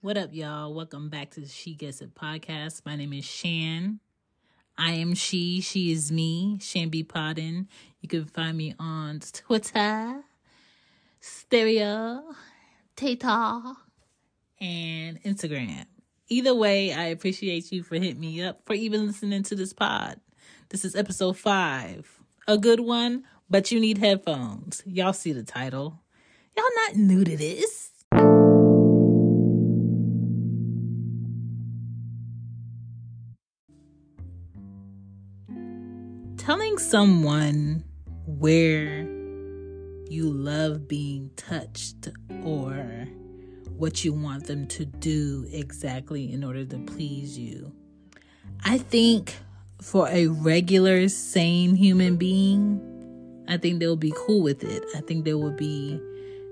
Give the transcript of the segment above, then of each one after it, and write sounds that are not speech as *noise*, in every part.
What up, y'all? Welcome back to She Gets It podcast. My name is Chan. I am she, she is me, Chan Be Poddin. You can find me on Twitter, Stereo, Tata, and Instagram. Either way, I appreciate you for hitting me up for even listening to this pod. This is episode five. A good one, but you need headphones. Y'all see the title. Y'all not new to this. telling someone where you love being touched or what you want them to do exactly in order to please you. I think for a regular, sane human being, I think they'll be cool with it. I think they will be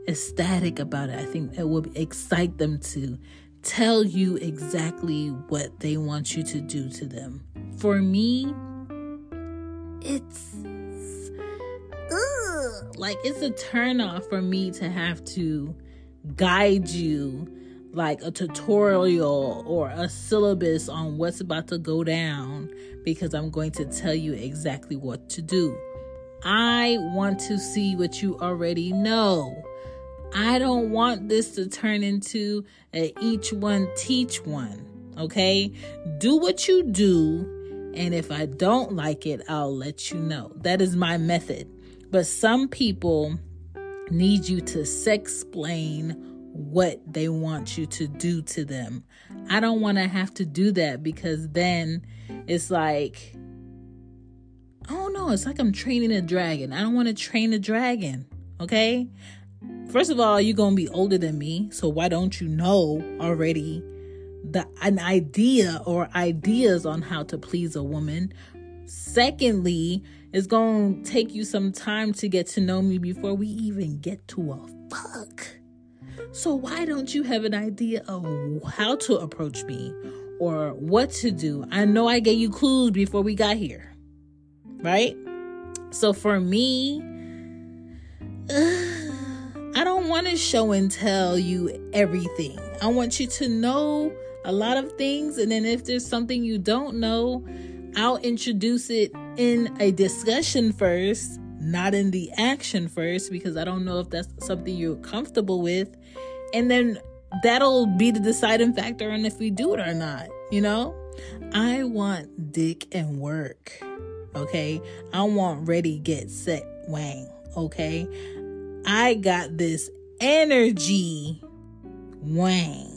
ecstatic about it. I think it will excite them to tell you exactly what they want you to do to them. For me, it's ugh, like it's a turn off for me to have to guide you like a tutorial or a syllabus on what's about to go down because I'm going to tell you exactly what to do. I want to see what you already know. I don't want this to turn into a each one teach one. Okay? Do what you do and if I don't like it, I'll let you know. That is my method. But some people need you to explain what they want you to do to them. I don't want to have to do that because then it's like, I don't know, it's like I'm training a dragon. I don't want to train a dragon, okay? First of all, you're going to be older than me, so why don't you know already the an idea or ideas on how to please a woman. Secondly, it's going to take you some time to get to know me before we even get to a fuck. So why don't you have an idea of how to approach me or what to do? I know I gave you clues before we got here. Right? So for me, *sighs* I don't want to show and tell you everything. I want you to know a lot of things. And then if there's something you don't know, I'll introduce it in a discussion first, not in the action first, because I don't know if that's something you're comfortable with. And then that'll be the deciding factor on if we do it or not, you know? I want dick and work, okay? I want ready, get set, wang, okay? I got this energy, wang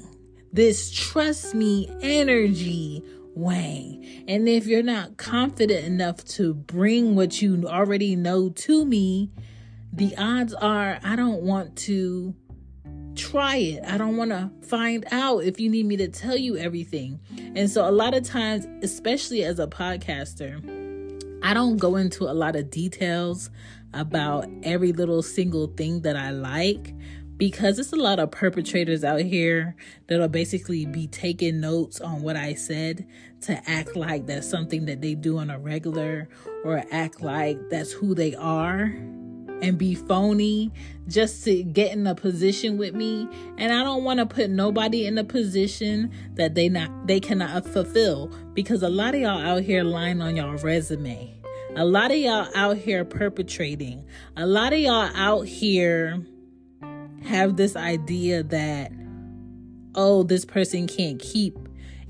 this trust me energy Wang. And if you're not confident enough to bring what you already know to me, the odds are I don't want to try it. I don't want to find out if you need me to tell you everything. And so, a lot of times, especially as a podcaster, I don't go into a lot of details about every little single thing that I like because it's a lot of perpetrators out here that'll basically be taking notes on what I said to act like that's something that they do on a regular or act like that's who they are and be phony just to get in a position with me and I don't want to put nobody in a position that they not they cannot fulfill because a lot of y'all out here lying on y'all resume. A lot of y'all out here perpetrating. A lot of y'all out here have this idea that oh this person can't keep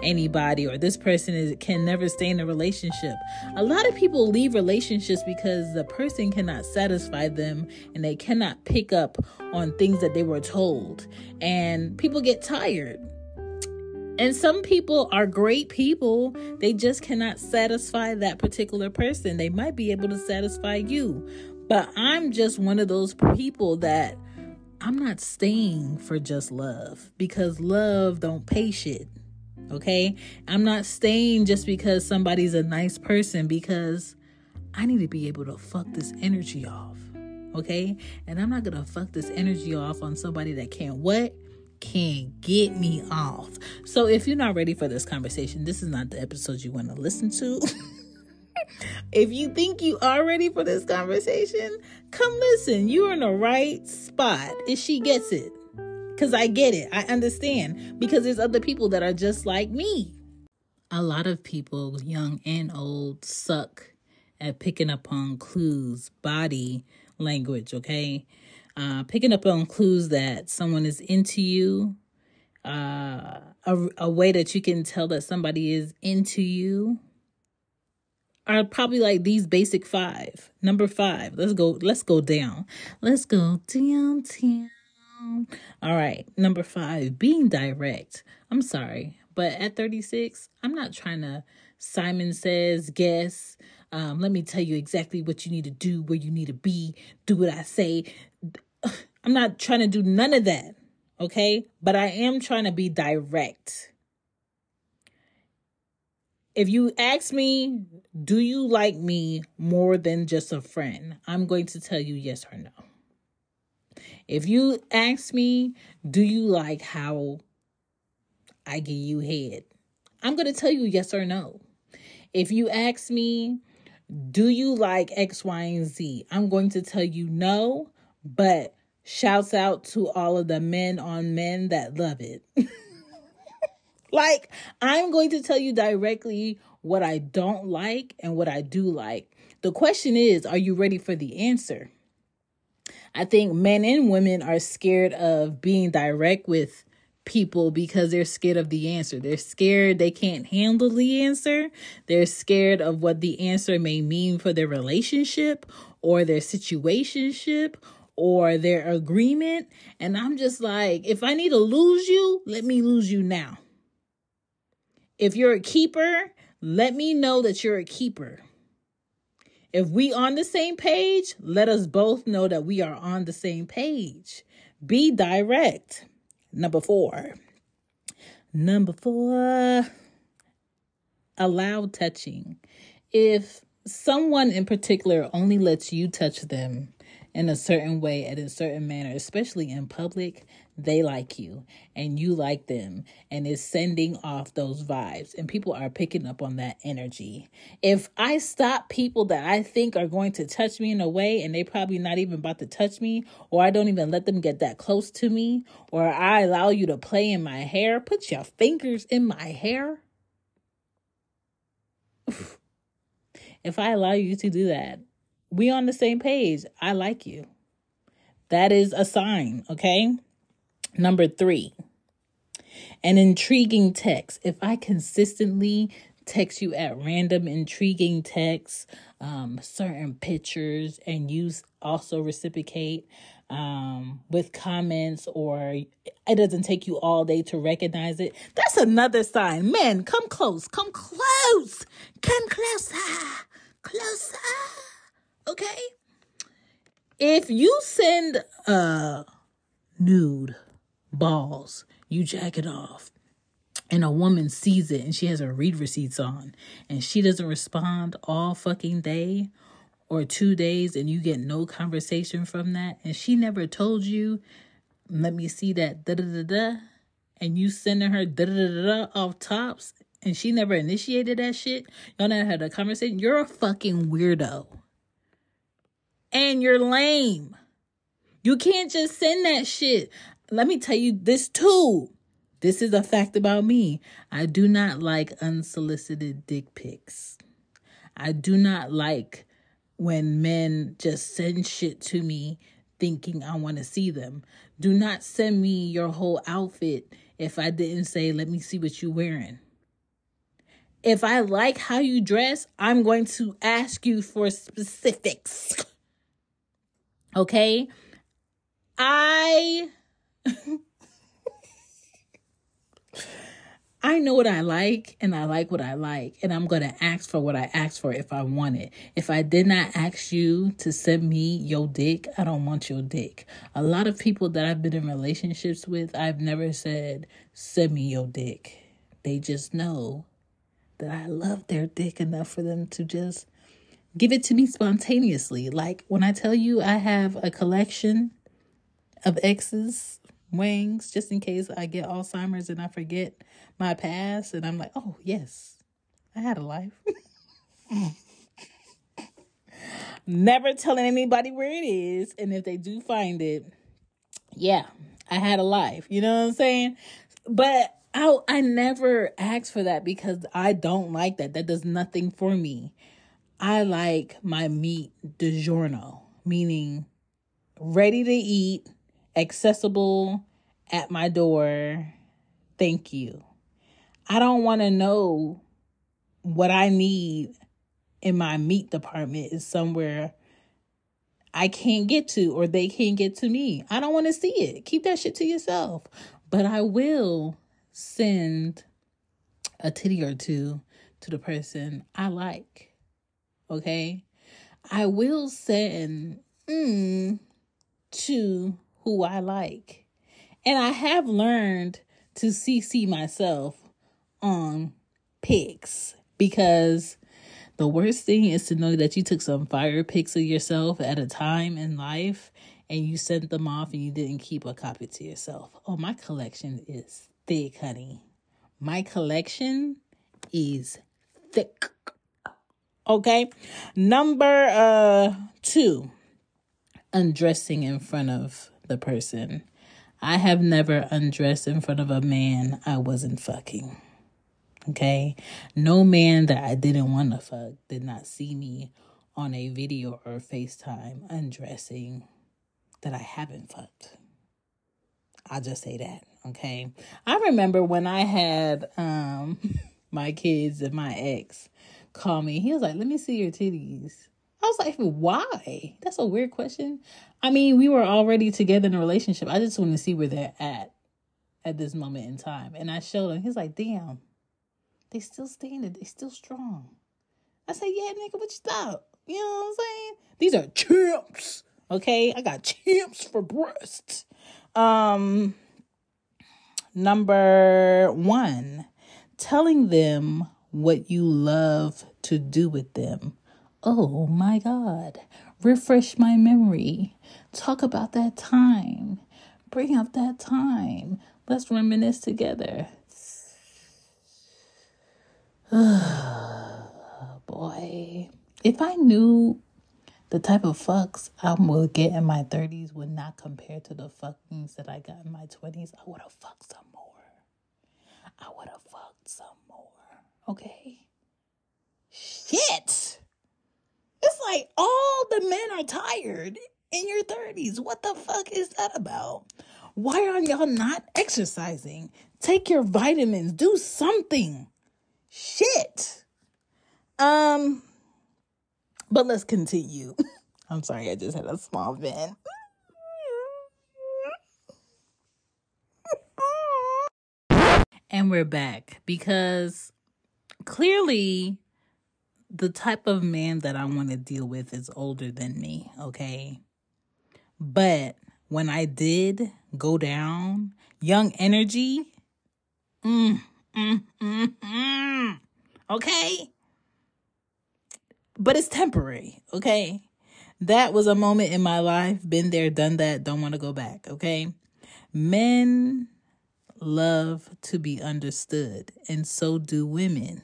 anybody or this person is can never stay in a relationship. A lot of people leave relationships because the person cannot satisfy them and they cannot pick up on things that they were told. And people get tired. And some people are great people. They just cannot satisfy that particular person. They might be able to satisfy you. But I'm just one of those people that I'm not staying for just love because love don't pay shit. Okay? I'm not staying just because somebody's a nice person because I need to be able to fuck this energy off. Okay? And I'm not going to fuck this energy off on somebody that can't what? Can't get me off. So if you're not ready for this conversation, this is not the episode you want to listen to. *laughs* if you think you are ready for this conversation, come listen. You're in the right spot if she gets it. Because I get it. I understand. Because there's other people that are just like me. A lot of people, young and old, suck at picking up on clues, body language, okay? Uh, picking up on clues that someone is into you, uh, a, a way that you can tell that somebody is into you are probably like these basic five. Number five, let's go, let's go down. Let's go down, down. All right, number five, being direct. I'm sorry, but at 36, I'm not trying to Simon says guess. Um, let me tell you exactly what you need to do, where you need to be, do what I say. *sighs* I'm not trying to do none of that, okay? But I am trying to be direct. If you ask me, do you like me more than just a friend? I'm going to tell you yes or no. If you ask me, do you like how I give you head? I'm going to tell you yes or no. If you ask me, do you like X, Y, and Z? I'm going to tell you no, but shouts out to all of the men on men that love it. *laughs* like, I'm going to tell you directly what I don't like and what I do like. The question is, are you ready for the answer? I think men and women are scared of being direct with people because they're scared of the answer. They're scared they can't handle the answer. They're scared of what the answer may mean for their relationship or their situationship or their agreement. And I'm just like, if I need to lose you, let me lose you now. If you're a keeper, let me know that you're a keeper. If we on the same page, let us both know that we are on the same page. Be direct. Number four. Number four, allow touching. If someone in particular only lets you touch them in a certain way, at a certain manner, especially in public, they like you and you like them and it's sending off those vibes. And people are picking up on that energy. If i stop people that i think are going to touch me in a way and they probably not even about to touch me or i don't even let them get that close to me or i allow you to play in my hair put your fingers in my hair. *sighs* If i allow you to do that we on the same page. I like you. That is a sign okay Number three, an intriguing text. If I consistently text you at random intriguing texts, um, certain pictures, and you also reciprocate um, with comments, or it doesn't take you all day to recognize it, that's another sign. Men, come close, come close, come closer, closer. Okay? If you send a nude balls. You jack it off. And a woman sees it and she has her read receipts on and she doesn't respond all fucking day or two days and you get no conversation from that and she never told you, let me see that da da da da, and you sending her da da da da off tops and she never initiated that shit, y'all never had a conversation, you're a fucking weirdo. And you're lame. You can't just send that shit let me tell you this too. This is a fact about me. I do not like unsolicited dick pics. I do not like when men just send shit to me thinking I want to see them. Do not send me your whole outfit if I didn't say, let me see what you're wearing. If I like how you dress, I'm going to ask you for specifics. Okay? I I know what I like and I like what I like, and I'm going to ask for what I ask for if I want it. If I did not ask you to send me your dick, I don't want your dick. A lot of people that I've been in relationships with, I've never said, send me your dick. They just know that I love their dick enough for them to just give it to me spontaneously. Like when I tell you I have a collection of exes wings just in case I get Alzheimer's and I forget my past. And I'm like, oh, yes, I had a life. *laughs* never telling anybody where it is. And if they do find it, yeah, I had a life. You know what I'm saying? But I I never asked for that because I don't like that. That does nothing for me. I like my meat DiGiorno, meaning ready to eat, accessible at my door. Thank you. I don't want to know what I need in my meat department is somewhere I can't get to or they can't get to me. I don't want to see it. Keep that shit to yourself. But I will send a titty or two to the person I like. Okay? I will send mm, to who I like. And I have learned to CC myself on pics because the worst thing is to know that you took some fire pics of yourself at a time in life and you sent them off and you didn't keep a copy to yourself. Oh, my collection is thick, honey. My collection is thick. Okay. Number uh 2. Undressing in front of the person. I have never undressed in front of a man I wasn't fucking. Okay. No man that I didn't want to fuck did not see me on a video or FaceTime undressing that I haven't fucked. I'll just say that. Okay. I remember when I had um *laughs* my kids and my ex call me, he was like, Let me see your titties. I was like, why? That's a weird question. I mean, we were already together in a relationship. I just wanted to see where they're at at this moment in time. And I showed him. He's like, damn, they still standing. They still strong. I said, yeah, nigga, what you thought? You know what I'm saying? These are champs. Okay, I got champs for breasts. Um, number one, telling them what you love to do with them. Oh my God. Refresh my memory. Talk about that time. Bring up that time. Let's reminisce together. *sighs* Boy, if I knew the type of fucks I would get in my 30s would not compare to the fuckings that I got in my 20s, I would have fucked some more. I would have fucked some more. Okay? Shit! Like all the men are tired in your 30s. What the fuck is that about? Why are y'all not exercising? Take your vitamins, do something. Shit. Um, but let's continue. *laughs* I'm sorry, I just had a small vent. *laughs* and we're back because clearly the type of man that I want to deal with is older than me, okay? But when I did go down, young energy, mm, mm, mm, mm, okay? But it's temporary, okay? That was a moment in my life, been there, done that, don't want to go back, okay? Men love to be understood, and so do women.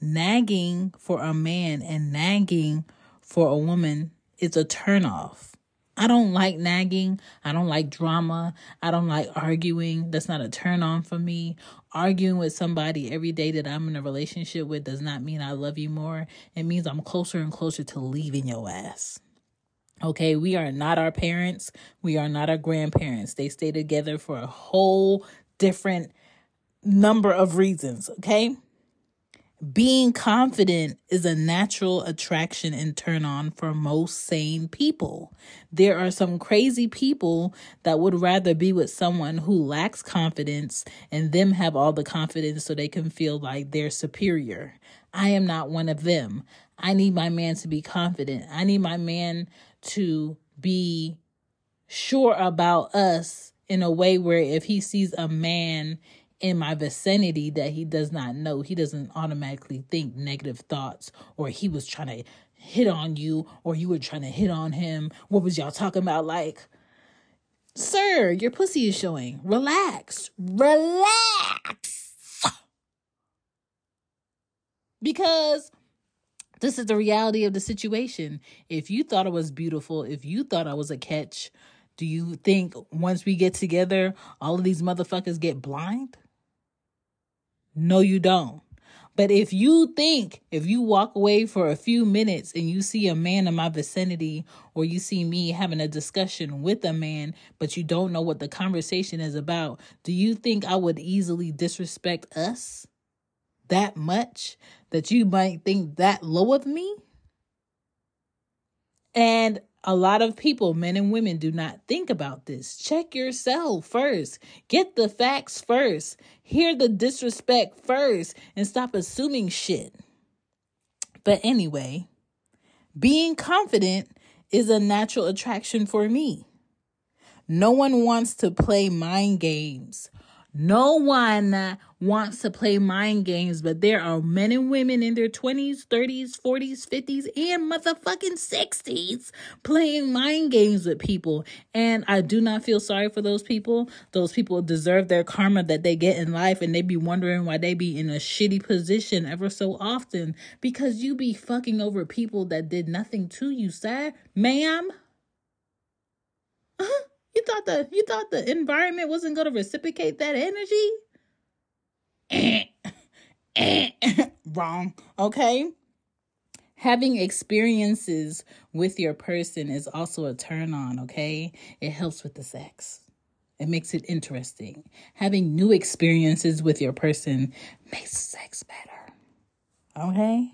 Nagging for a man and nagging for a woman is a turnoff. I don't like nagging. I don't like drama. I don't like arguing. That's not a turn on for me. Arguing with somebody every day that I'm in a relationship with does not mean I love you more. It means I'm closer and closer to leaving your ass. Okay, we are not our parents. We are not our grandparents. They stay together for a whole different number of reasons. Okay being confident is a natural attraction and turn on for most sane people. There are some crazy people that would rather be with someone who lacks confidence and them have all the confidence so they can feel like they're superior. I am not one of them. I need my man to be confident. I need my man to be sure about us in a way where if he sees a man in my vicinity that he does not know. He doesn't automatically think negative thoughts or he was trying to hit on you or you were trying to hit on him. What was y'all talking about? Like, sir, your pussy is showing. Relax. Relax. Because This is the reality of the situation. If you thought I was beautiful, if you thought I was a catch, do you think once we get together, all of these motherfuckers get blind? No, you don't. But if you think, if you walk away for a few minutes and you see a man in my vicinity, or you see me having a discussion with a man, but you don't know what the conversation is about, do you think I would easily disrespect us that much that you might think that low of me? And a lot of people, men and women, do not think about this. Check yourself first. Get the facts first. Hear the disrespect first and stop assuming shit. But anyway, being confident is a natural attraction for me. No one wants to play mind games no one wants to play mind games, but there are men and women in their 20s, 30s, 40s, 50s, and motherfucking 60s playing mind games with people. And I do not feel sorry for those people. Those people deserve their karma that they get in life, and they be wondering why they be in a shitty position ever so often because you be fucking over people that did nothing to you, sir, ma'am. Uh-huh. You thought the you thought the environment wasn't to reciprocate that energy? *laughs* Wrong. Okay. Having experiences with your person is also a turn on, okay? It helps with the sex. It makes it interesting. Having new experiences with your person makes sex better. Okay?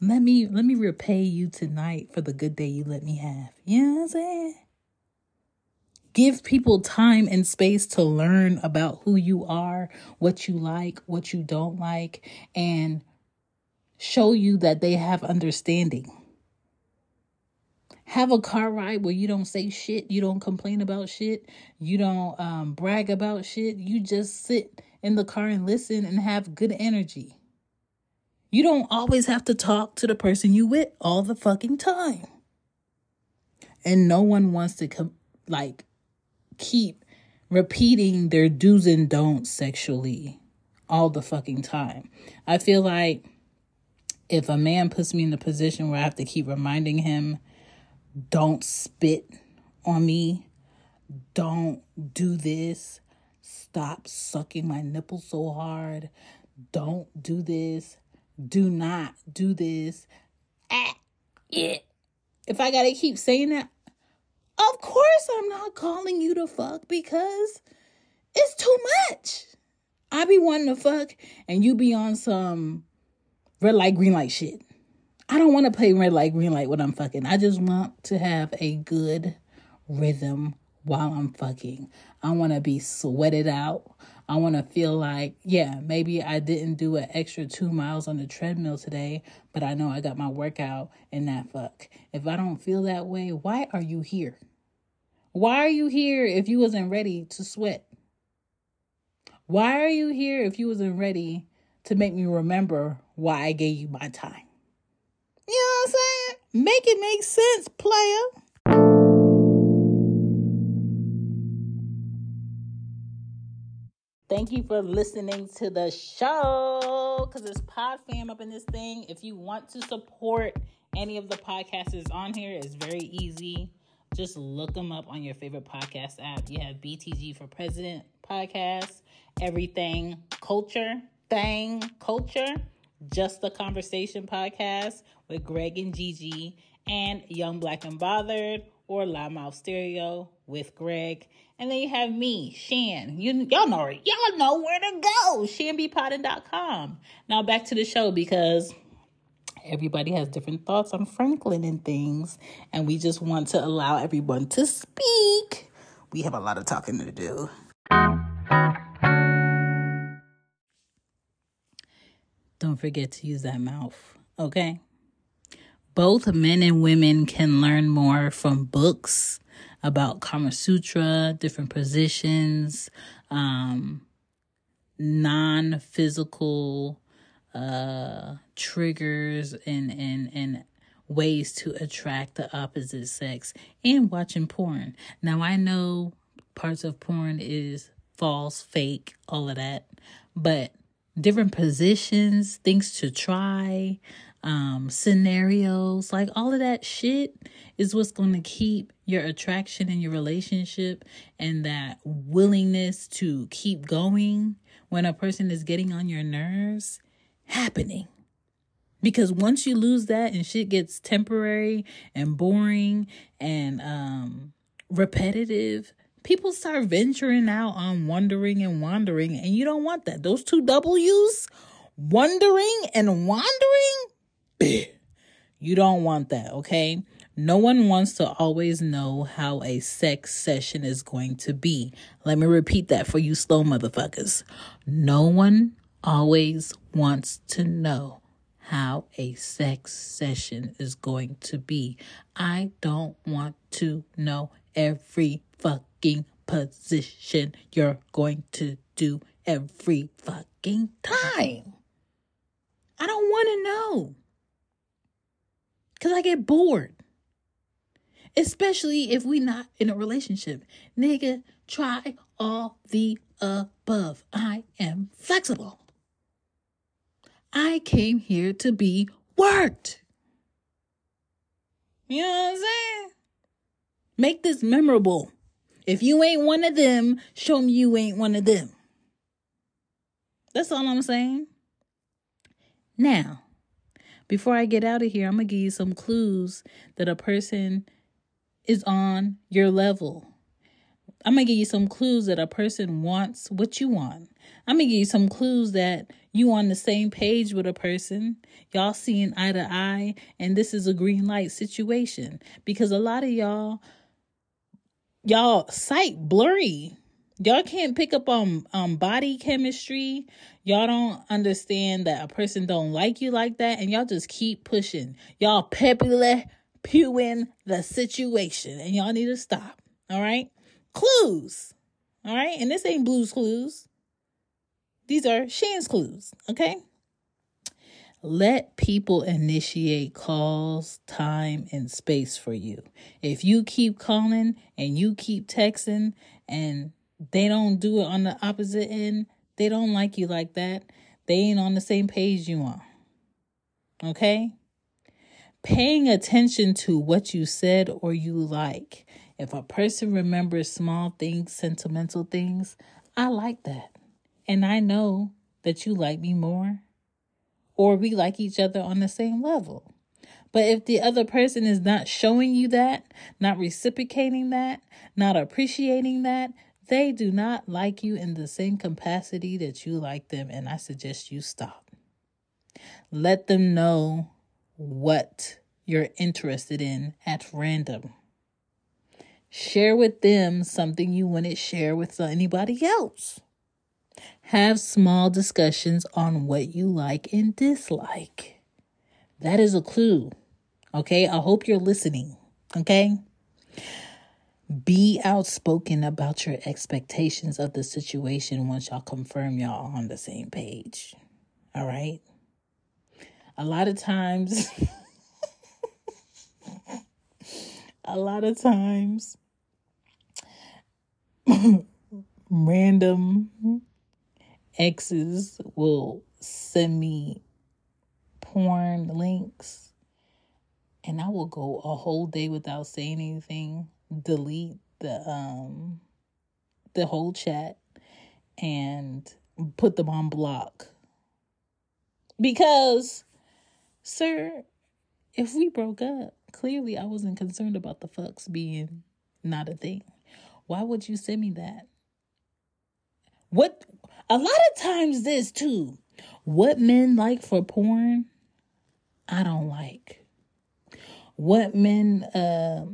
Let me let me repay you tonight for the good day you let me have. You know what I'm saying? Give people time and space to learn about who you are, what you like, what you don't like, and show you that they have understanding. Have a car ride where you don't say shit, you don't complain about shit, you don't um, brag about shit. You just sit in the car and listen and have good energy. You don't always have to talk to the person you with all the fucking time. And no one wants to come like keep repeating their do's and don'ts sexually all the fucking time. I feel like if a man puts me in a position where I have to keep reminding him, don't spit on me, don't do this, stop sucking my nipple so hard, don't do this, do not do this. Ah. If I gotta keep saying that, of course, I'm not calling you to fuck because it's too much. I be wanting to fuck and you be on some red light, green light shit. I don't want to play red light, green light when I'm fucking. I just want to have a good rhythm while I'm fucking. I want to be sweated out. I want to feel like, yeah, maybe I didn't do an extra two miles on the treadmill today, but I know I got my workout in that fuck. If I don't feel that way, why are you here? Why are you here if you wasn't ready to sweat? Why are you here if you wasn't ready to make me remember why I gave you my time? You know what I'm saying? Make it make sense, player. Thank you for listening to the show because it's Pod Fam up in this thing. If you want to support any of the podcasters on here, it's very easy. Just look them up on your favorite podcast app. You have BTG for President podcast, Everything Culture, Thing Culture, Just the Conversation podcast with Greg and Gigi, and Young Black and Bothered or Loudmouth Stereo with Greg. And then you have me, Chan. You y'all know y'all know where to go. Chanbepoddin.com. Now back to the show because everybody has different thoughts on Franklin and things, and we just want to allow everyone to speak. We have a lot of talking to do. Don't forget to use that mouth, okay? Both men and women can learn more from books about Kama Sutra, different positions, um, non physical uh, triggers and, and, and ways to attract the opposite sex and watching porn. Now, I know parts of porn is false, fake, all of that, but different positions, things to try, um, scenarios, like all of that shit is what's going to keep your attraction in your relationship and that willingness to keep going when a person is getting on your nerves happening. Because once you lose that and shit gets temporary and boring and um, repetitive, people start venturing out on wondering and wandering, and you don't want that. Those two W's, wondering and wandering, you don't want that, okay? No one wants to always know how a sex session is going to be. Let me repeat that for you slow motherfuckers. No one always wants to know how a sex session is going to be. I don't want to know every fucking position you're going to do every fucking time. I don't want to know. Because I get bored. Especially if we not in a relationship. Nigga, try all the above. I am flexible. I came here to be worked. You know what I'm saying? Make this memorable. If you ain't one of them, show me you ain't one of them. That's all I'm saying. Now, before I get out of here, I'm going to give you some clues that a person is on your level. I'm going to give you some clues that a person wants what you want. I'm going to give you some clues that you on the same page with a person, y'all seeing eye to eye, and this is a green light situation because a lot of y'all y'all sight blurry. Y'all can't pick up on um body chemistry. Y'all don't understand that a person don't like you like that and y'all just keep pushing. Y'all peppily pewing the situation and y'all need to stop. All right? Clues. All right? And this ain't blues clues. These are Chan's clues, okay? Let people initiate calls, time, and space for you. If you keep calling and you keep texting and they don't do it on the opposite end, they don't like you like that. They ain't on the same page you are. Okay? Paying attention to what you said or you like. If a person remembers small things, sentimental things, I like that and I know that you like me more, or we like each other on the same level. But if the other person is not showing you that, not reciprocating that, not appreciating that, they do not like you in the same capacity that you like them, and I suggest you stop. Let them know what you're interested in at random. Share with them something you wouldn't share with anybody else. Have small discussions on what you like and dislike. That is a clue. Okay, I hope you're listening. Okay. Be outspoken about your expectations of the situation once y'all confirm y'all on the same page. All right. A lot of times, *laughs* a lot of times, *laughs* random exes will send me porn links and I will go a whole day without saying anything, delete the um the whole chat and put them on block. Because sir, if we broke up, clearly I wasn't concerned about the fucks being not a thing. Why would you send me that? What a lot of times this too. What men like for porn, I don't like. What men uh,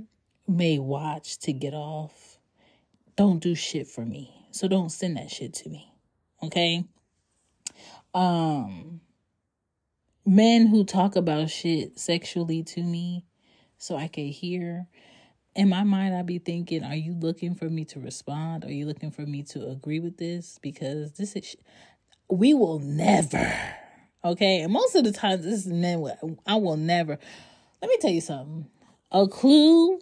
may watch to get off, don't do shit for me. So don't send that shit to me. Okay? Um men who talk about shit sexually to me so I can hear in my mind, I'd be thinking, are you looking for me to respond? Are you looking for me to agree with this? Because this is, we will never, okay? And most of the times, this is men, I will never. Let me tell you something. A clue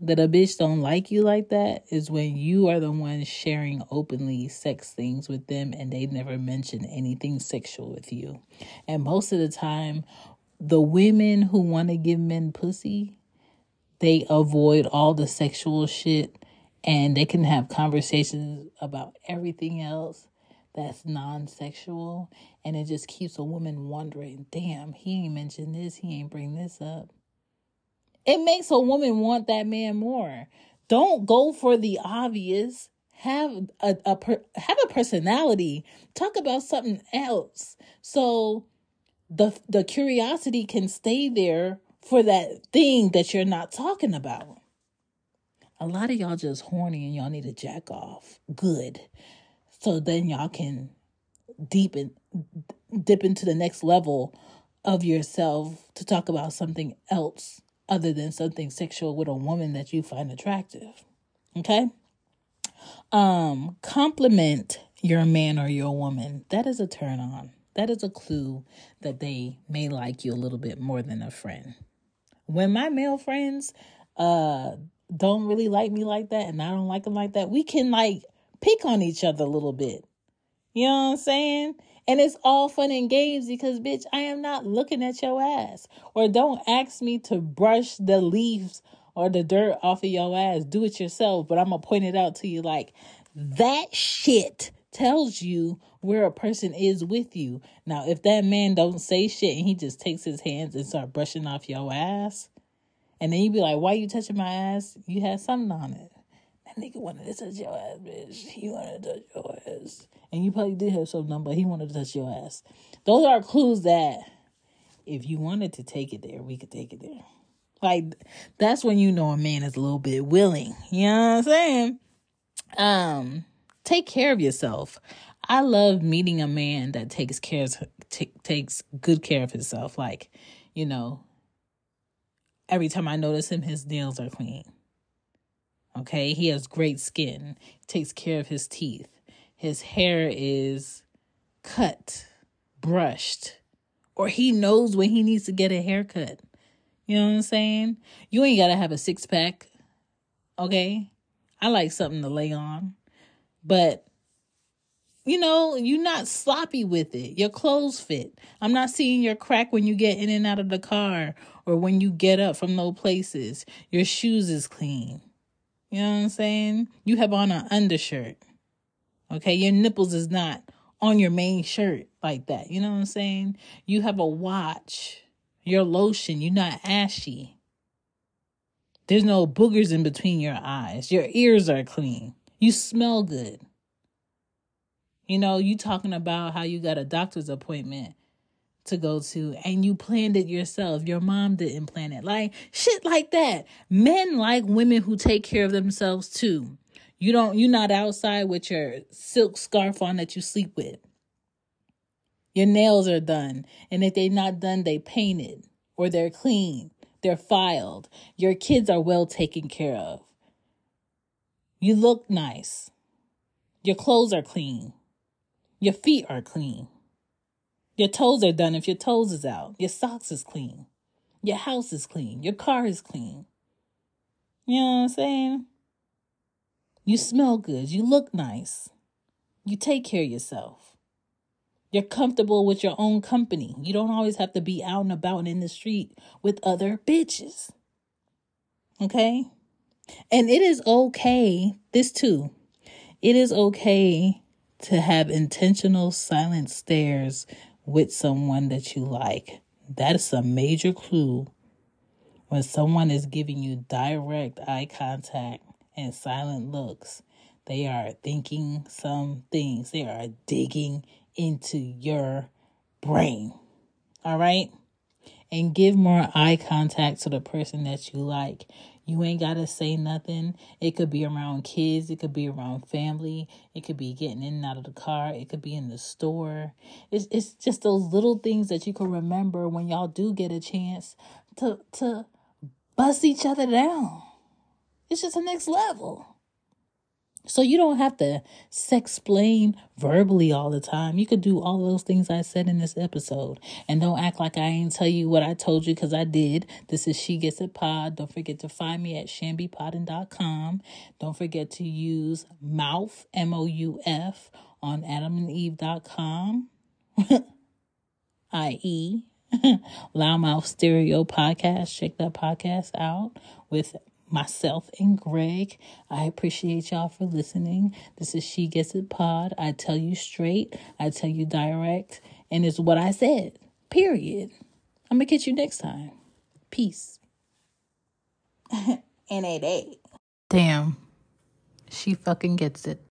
that a bitch don't like you like that is when you are the one sharing openly sex things with them and they never mention anything sexual with you. And most of the time, the women who want to give men pussy, they avoid all the sexual shit and they can have conversations about everything else that's non-sexual and it just keeps a woman wondering damn he ain't mentioned this he ain't bring this up it makes a woman want that man more. Don't go for the obvious. Have a, a per, have a personality. Talk about something else. So the the curiosity can stay there for that thing that you're not talking about. A lot of y'all just horny and y'all need to jack off. Good. So then y'all can deepen dip into the next level of yourself to talk about something else other than something sexual with a woman that you find attractive okay um compliment your man or your woman that is a turn on that is a clue that they may like you a little bit more than a friend when my male friends uh don't really like me like that and I don't like them like that, we can like pick on each other a little bit. You know what I'm saying? And it's all fun and games because, bitch, I am not looking at your ass. Or don't ask me to brush the leaves or the dirt off of your ass. Do it yourself. But I'm going to point it out to you like that shit tells you where a person is with you. Now, if that man don't say shit and he just takes his hands and start brushing off your ass, and then you be like, why you touching my ass? You had something on it. Nigga wanted to touch your ass, bitch. He wanted to touch your ass. And you probably did have something on, but he wanted to touch your ass. Those are clues that if you wanted to take it there, we could take it there. Like that's when you know a man is a little bit willing. You know what I'm saying? Um, take care of yourself. I love meeting a man that takes care t- takes good care of himself. Like, you know, every time I notice him, his nails are clean. Okay, he has great skin, takes care of his teeth, his hair is cut, brushed, or he knows when he needs to get a haircut. You know what I'm saying? You ain't got to have a six pack. Okay? I like something to lay on. But you know, you're not sloppy with it. Your clothes fit. I'm not seeing your crack when you get in and out of the car or when you get up from those places. Your shoes is clean. You know what I'm saying? You have on an undershirt. Okay, your nipples is not on your main shirt like that. You know what I'm saying? You have a watch. Your lotion, you're not ashy. There's no boogers in between your eyes. Your ears are clean. You smell good. You know, you talking about how you got a doctor's appointment to go to and you planned it yourself. Your mom didn't plan it. Like shit like that. Men like women who take care of themselves too. You don't you're not outside with your silk scarf on that you sleep with. Your nails are done. And if they're not done, they painted or they're clean. They're filed. Your kids are well taken care of. You look nice. Your clothes are clean. Your feet are clean. Your toes are done if your toes is out. Your socks is clean. Your house is clean. Your car is clean. You know what I'm saying? You smell good. You look nice. You take care of yourself. You're comfortable with your own company. You don't always have to be out and about in the street with other bitches. Okay? And it is okay, this too. It is okay to have intentional silent stares with someone that you like. That is a major clue when someone is giving you direct eye contact and silent looks. They are thinking some things, they are digging into your brain. All right? And give more eye contact to the person that you like. You ain't got to say nothing. It could be around kids, it could be around family, it could be getting in and out of the car, it could be in the store. It's it's just those little things that you can remember when y'all do get a chance to to bust each other down. It's just the next level. So you don't have to explain verbally all the time. You could do all those things I said in this episode. And don't act like I ain't tell you what I told you because I did. This is She Gets It Pod. Don't forget to find me at chanbepoddin.com. Don't forget to use mouth, M O U F, on adamandeve.com. *laughs* I.e., *laughs* Loudmouth Stereo Podcast. Check that podcast out with myself and Greg. I appreciate y'all for listening. This is She Gets It Pod. I tell you straight, I tell you direct, and it's what I said. Period. I'm gonna catch you next time. Peace. *laughs* and eight eight. Damn. She fucking gets it.